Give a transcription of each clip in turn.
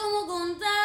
中国共产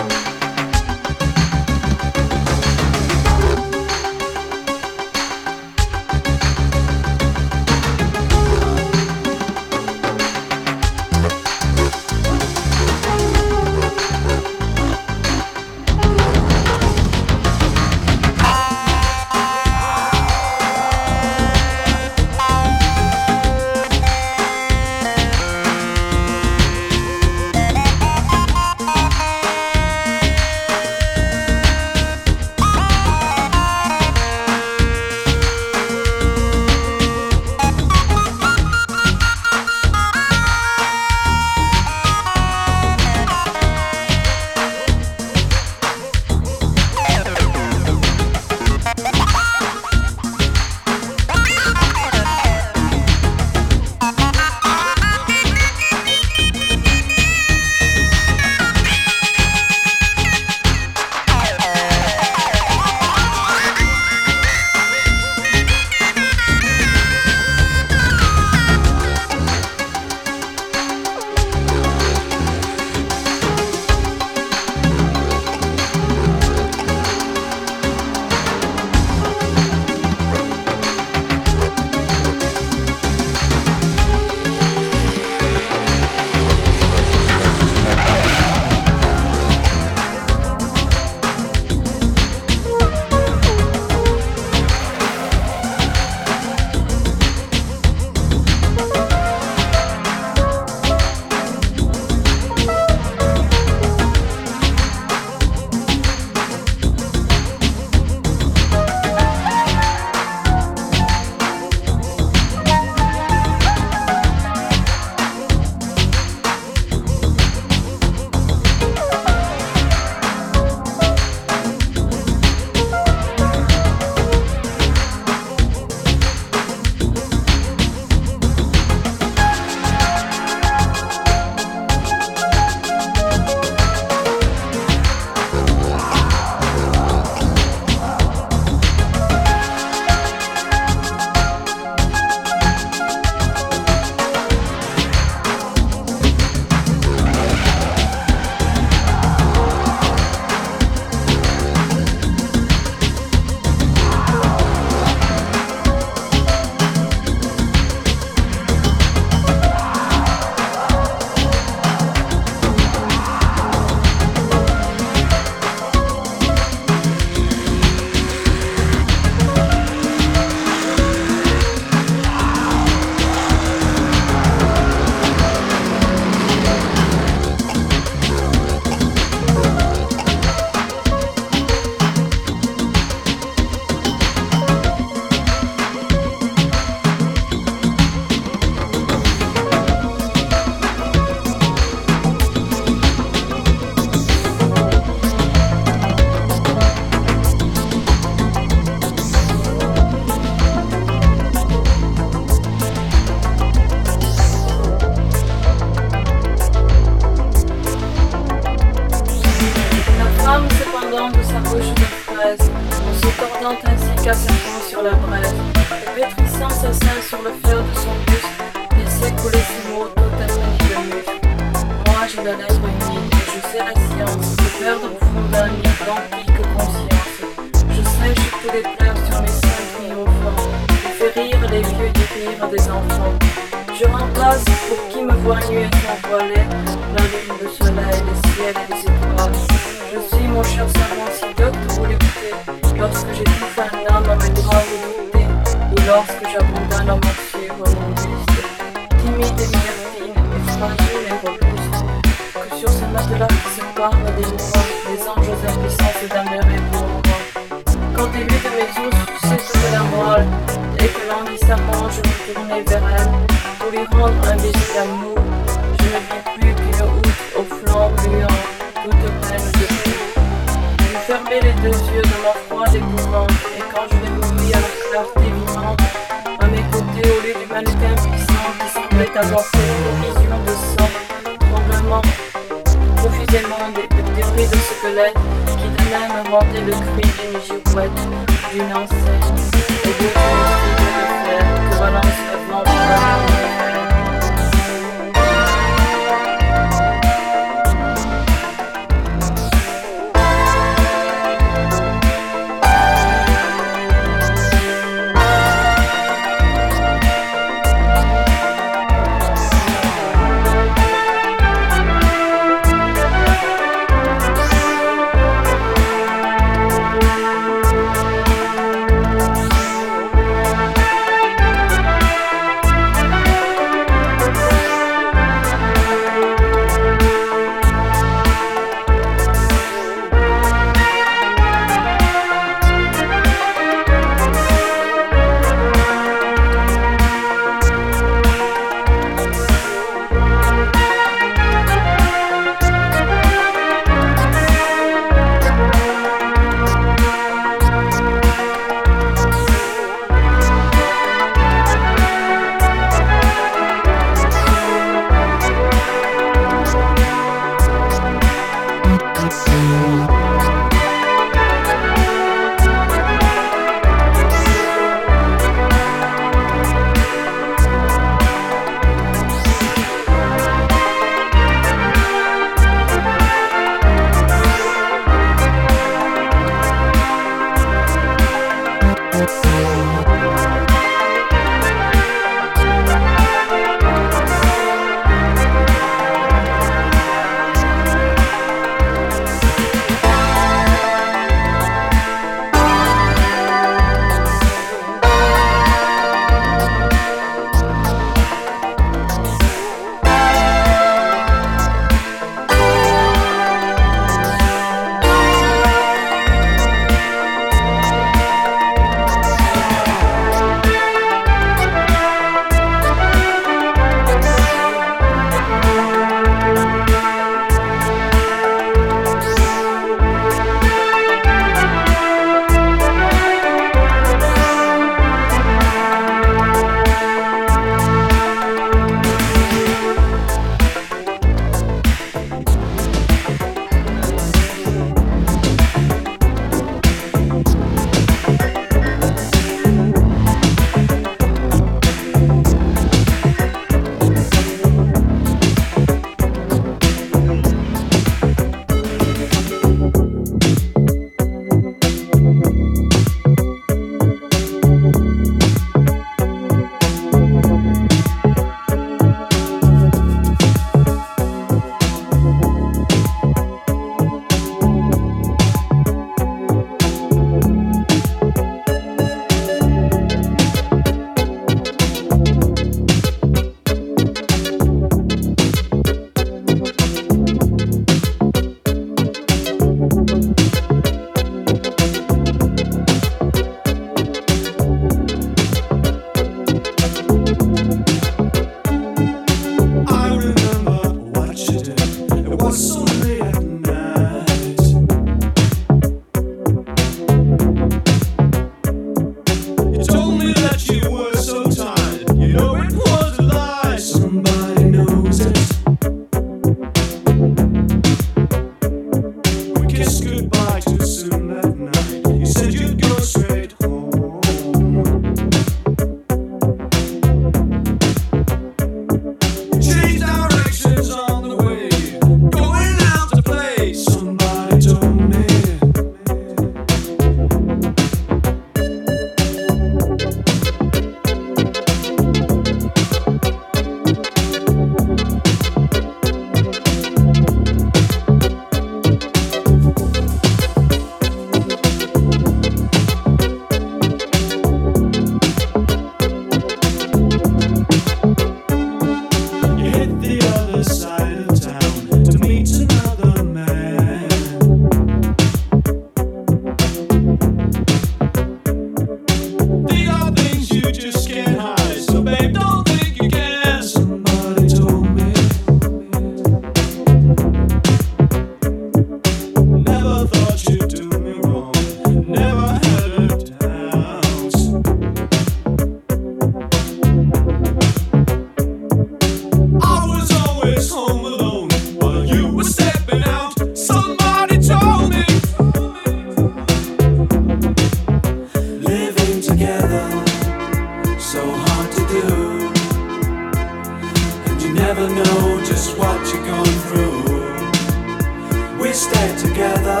stay together,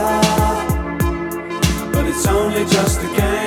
but it's only just a game.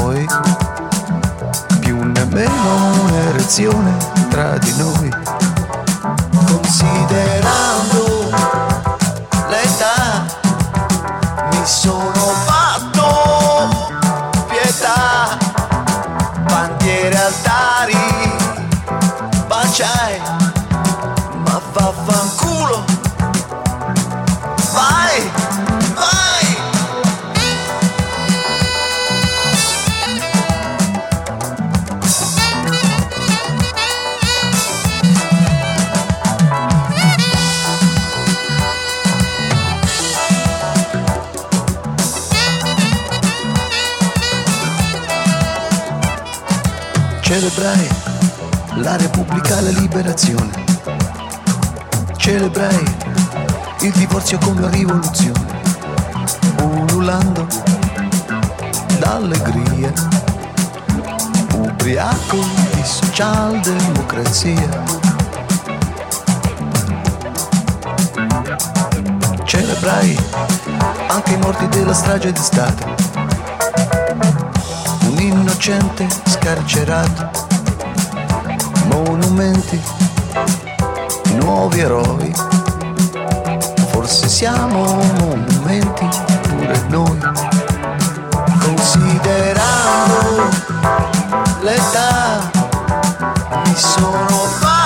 Vuoi? Più nemmeno un'erezione tra di noi. Considerando divorzio come rivoluzione. Ululando d'allegria, ubriaco di socialdemocrazia. Celebrai anche i morti della strage di Stato un innocente scarcerato, monumenti, nuovi eroi, forse siamo monumenti pure noi, considerando l'età, mi sono fatto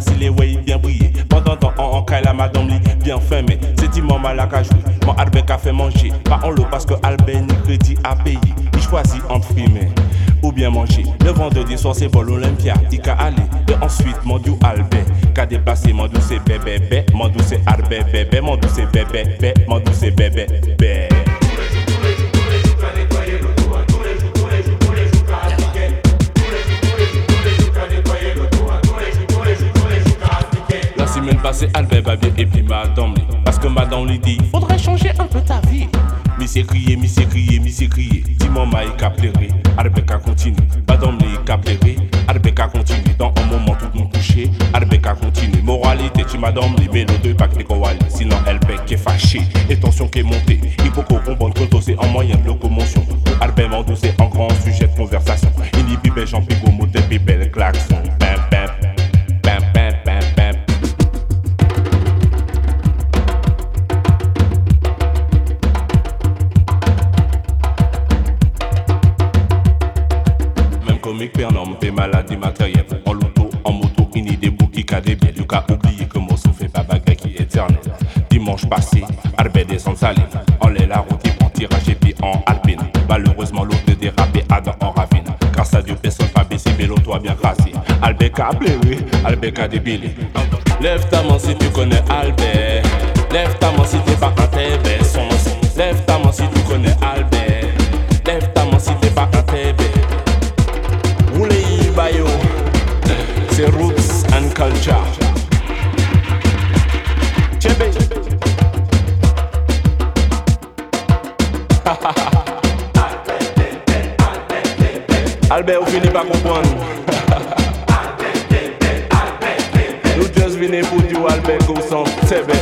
facile Lève ta main si tu connais Albert. Lève ta main si t'es pas un TB. Lève ta main si tu connais Albert. Lève ta main si t'es pas un TB. C'est Roots and Culture. Albert, on finit. vini pou diyo albe gousan tebe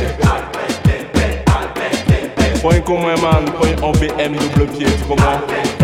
man, poin an BMW, tu koman?